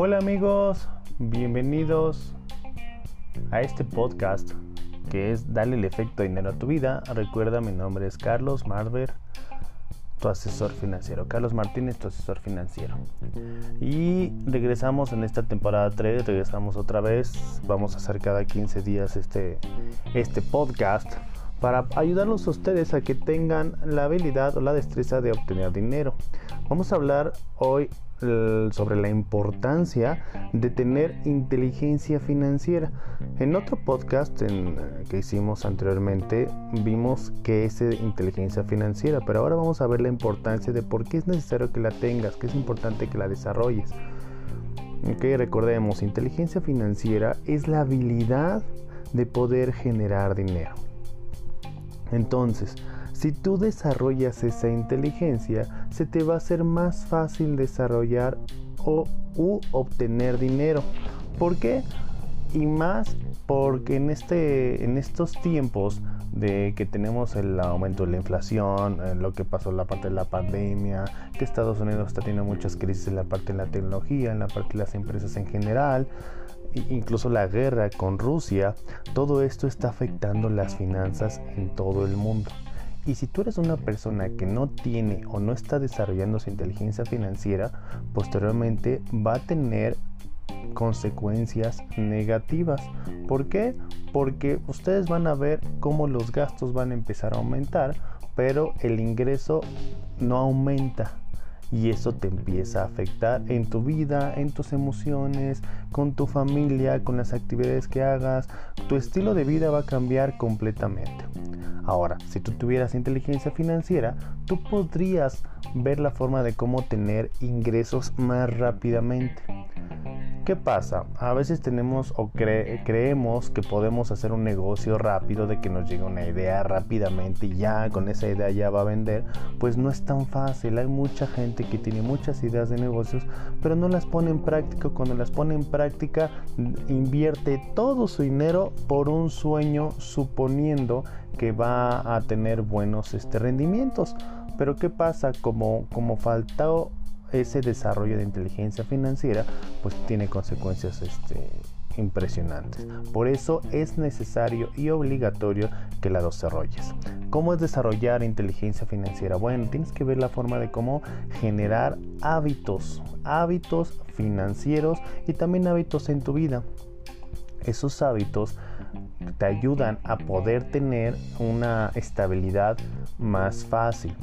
Hola amigos, bienvenidos a este podcast que es Dale el efecto dinero a tu vida. Recuerda, mi nombre es Carlos Marver, tu asesor financiero. Carlos Martínez, tu asesor financiero. Y regresamos en esta temporada 3, regresamos otra vez. Vamos a hacer cada 15 días este, este podcast para ayudarlos a ustedes a que tengan la habilidad o la destreza de obtener dinero. Vamos a hablar hoy sobre la importancia de tener inteligencia financiera. En otro podcast que hicimos anteriormente vimos que es inteligencia financiera, pero ahora vamos a ver la importancia de por qué es necesario que la tengas, que es importante que la desarrolles. Ok, recordemos, inteligencia financiera es la habilidad de poder generar dinero. Entonces, si tú desarrollas esa inteligencia, se te va a ser más fácil desarrollar o u obtener dinero. ¿Por qué? Y más porque en, este, en estos tiempos de que tenemos el aumento de la inflación, eh, lo que pasó en la parte de la pandemia, que Estados Unidos está teniendo muchas crisis en la parte de la tecnología, en la parte de las empresas en general, incluso la guerra con Rusia, todo esto está afectando las finanzas en todo el mundo. Y si tú eres una persona que no tiene o no está desarrollando su inteligencia financiera, posteriormente va a tener consecuencias negativas. ¿Por qué? Porque ustedes van a ver cómo los gastos van a empezar a aumentar, pero el ingreso no aumenta y eso te empieza a afectar en tu vida, en tus emociones, con tu familia, con las actividades que hagas. Tu estilo de vida va a cambiar completamente. Ahora, si tú tuvieras inteligencia financiera, tú podrías ver la forma de cómo tener ingresos más rápidamente. ¿Qué pasa? A veces tenemos o creemos que podemos hacer un negocio rápido, de que nos llegue una idea rápidamente y ya con esa idea ya va a vender. Pues no es tan fácil. Hay mucha gente que tiene muchas ideas de negocios, pero no las pone en práctica. Cuando las pone en práctica, invierte todo su dinero por un sueño suponiendo que va a tener buenos este, rendimientos. Pero ¿qué pasa? Como, como faltó ese desarrollo de inteligencia financiera pues tiene consecuencias este, impresionantes. Por eso es necesario y obligatorio que la desarrolles. ¿Cómo es desarrollar inteligencia financiera? Bueno, tienes que ver la forma de cómo generar hábitos, hábitos financieros y también hábitos en tu vida. Esos hábitos te ayudan a poder tener una estabilidad más fácil.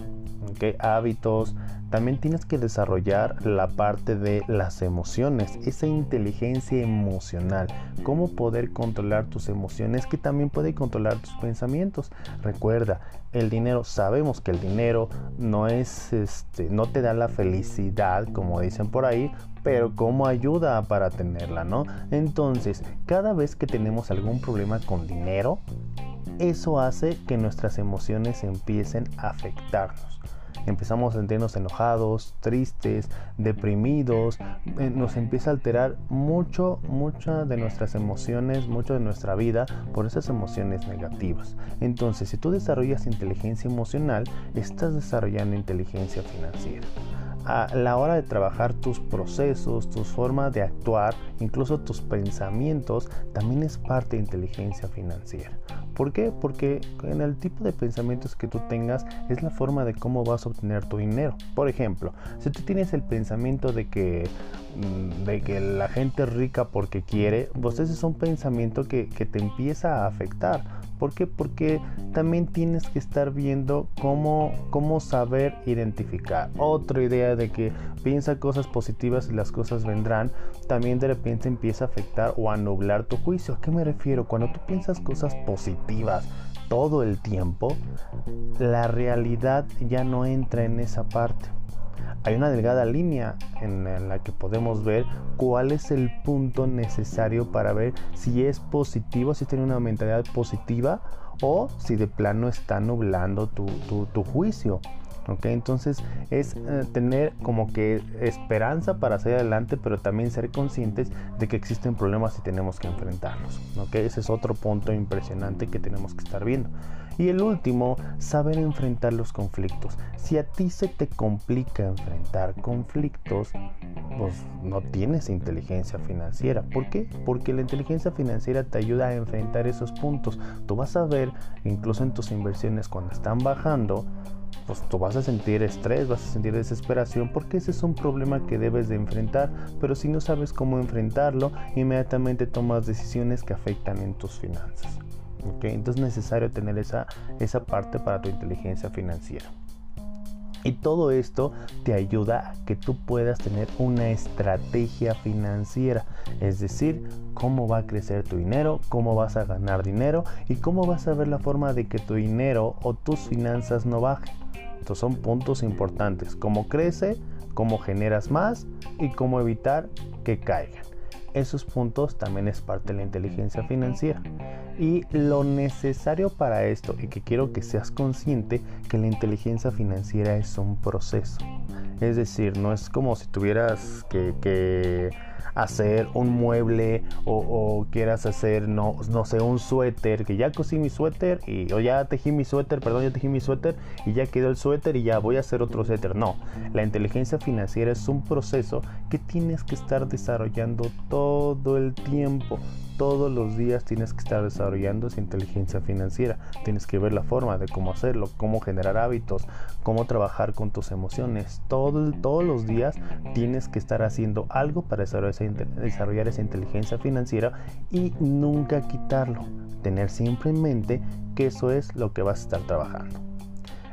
¿Okay? Hábitos, también tienes que desarrollar la parte de las emociones, esa inteligencia emocional, cómo poder controlar tus emociones que también puede controlar tus pensamientos. Recuerda, el dinero, sabemos que el dinero no es este no te da la felicidad como dicen por ahí, pero cómo ayuda para tenerla, ¿no? Entonces, cada vez que tenemos algún problema con dinero, eso hace que nuestras emociones empiecen a afectarnos empezamos a sentirnos enojados, tristes, deprimidos, eh, nos empieza a alterar mucho, muchas de nuestras emociones, mucho de nuestra vida por esas emociones negativas. Entonces, si tú desarrollas inteligencia emocional, estás desarrollando inteligencia financiera a la hora de trabajar tus procesos, tus formas de actuar, incluso tus pensamientos, también es parte de inteligencia financiera. ¿Por qué? Porque en el tipo de pensamientos que tú tengas es la forma de cómo vas a obtener tu dinero. Por ejemplo, si tú tienes el pensamiento de que, de que la gente es rica porque quiere, pues ese es un pensamiento que, que te empieza a afectar. ¿Por qué? Porque también tienes que estar viendo cómo, cómo saber identificar. Otra idea de que piensa cosas positivas y las cosas vendrán, también de repente empieza a afectar o a nublar tu juicio. ¿A qué me refiero? Cuando tú piensas cosas positivas todo el tiempo, la realidad ya no entra en esa parte hay una delgada línea en, la que podemos ver cuál es el punto necesario para ver si es positivo, si tiene una mentalidad positiva o si de plano está nublando tu, juicio. ¿Ok? Entonces es eh, tener como que esperanza para salir adelante, pero también ser conscientes de que existen problemas y tenemos que enfrentarlos. ¿ok? Ese es otro punto impresionante que tenemos que estar viendo. Y el último, saber enfrentar los conflictos. Si a ti se te complica enfrentar conflictos, pues no tienes inteligencia financiera. ¿Por qué? Porque la inteligencia financiera te ayuda a enfrentar esos puntos. Tú vas a ver, incluso en tus inversiones cuando están bajando, pues tú vas a sentir estrés, vas a sentir desesperación porque ese es un problema que debes de enfrentar, pero si no sabes cómo enfrentarlo, inmediatamente tomas decisiones que afectan en tus finanzas. Entonces es necesario tener esa, esa parte para tu inteligencia financiera. Y todo esto te ayuda a que tú puedas tener una estrategia financiera, es decir, cómo va a crecer tu dinero, cómo vas a ganar dinero y cómo vas a ver la forma de que tu dinero o tus finanzas no bajen. Estos son puntos importantes, cómo crece, cómo generas más y cómo evitar que caigan. Esos puntos también es parte de la inteligencia financiera. Y lo necesario para esto, y que quiero que seas consciente, que la inteligencia financiera es un proceso. Es decir, no es como si tuvieras que, que hacer un mueble o, quieras hacer, no, no sé, un suéter, que ya cosí mi suéter y, o ya tejí mi suéter, perdón, ya tejí mi suéter y ya quedó el suéter y ya voy a hacer otro suéter. No, la inteligencia financiera es un proceso que tienes que estar desarrollando todo el tiempo todos los días tienes que estar desarrollando esa inteligencia financiera. Tienes que ver la forma de cómo hacerlo, cómo generar hábitos, cómo trabajar con tus emociones. Todo, todos los días tienes que estar haciendo algo para desarrollar esa, inteligencia financiera y nunca quitarlo. Tener siempre en mente que eso es lo que vas a estar trabajando.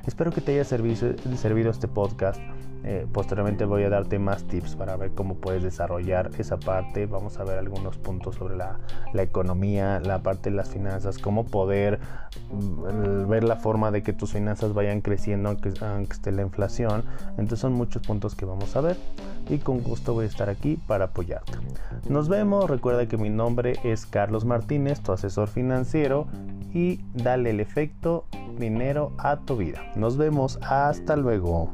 Espero que te haya servido este podcast eh, posteriormente voy a darte más tips para ver cómo puedes desarrollar esa parte. Vamos a ver algunos puntos sobre la, economía, la parte de las finanzas, cómo poder mm, ver la forma de que tus finanzas vayan creciendo aunque, aunque esté la inflación. Entonces son muchos puntos que vamos a ver y con gusto voy a estar aquí para apoyarte. Nos vemos, recuerda que mi nombre es Carlos Martínez, tu asesor financiero y dale el efecto dinero a tu vida. Nos vemos, hasta luego.